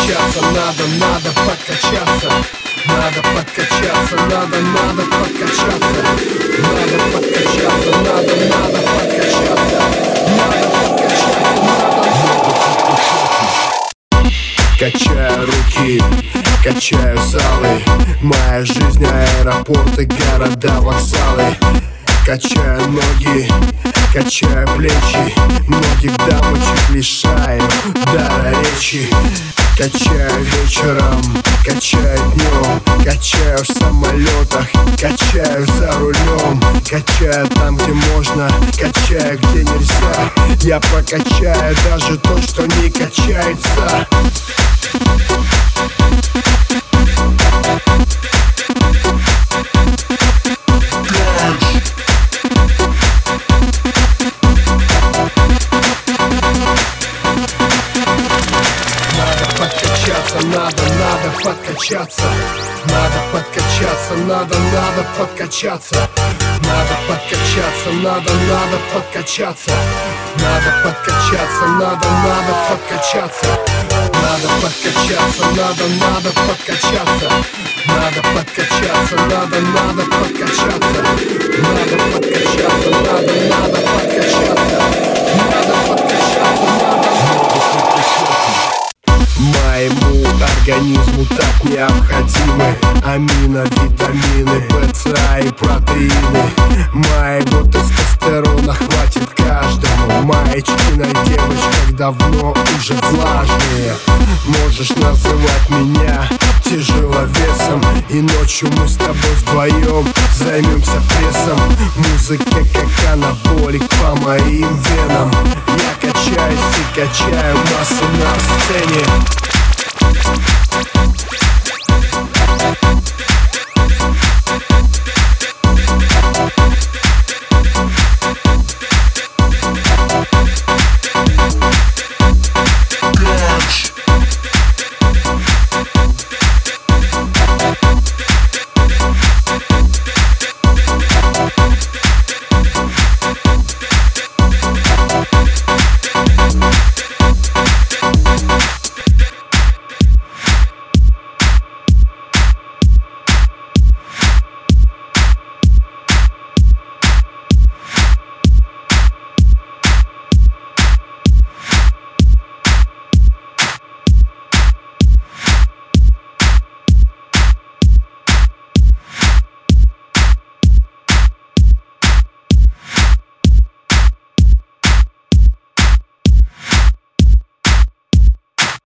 подкачаться, надо, надо подкачаться. Надо подкачаться, надо, надо подкачаться. Надо подкачаться, надо, надо подкачаться. Надо подкачаться, Качаю руки, качаю залы. Моя жизнь аэропорты, города, вокзалы Качаю ноги, качаю плечи. Многих дамочек лишаю дара речи. Качаю вечером, качаю днем. Качаю в самолетах, качаю за рулем. Качаю там, где можно, качаю, где нельзя. Я прокачаю даже то, что не качается подкачаться, надо, надо подкачаться. Надо подкачаться, надо, надо подкачаться. Надо подкачаться, надо, надо подкачаться. Надо подкачаться, надо, надо подкачаться. Надо подкачаться, надо, надо подкачаться. Надо подкачаться, надо, надо подкачаться организму так необходимы. Амино, витамины, БЦА и протеины. Моего тестостерона хватит каждому. Маечки на девочках давно уже влажные. Можешь называть меня тяжеловесом. И ночью мы с тобой вдвоем займемся прессом. Музыка как анаболик по моим венам. Я качаюсь и качаю массу на сцене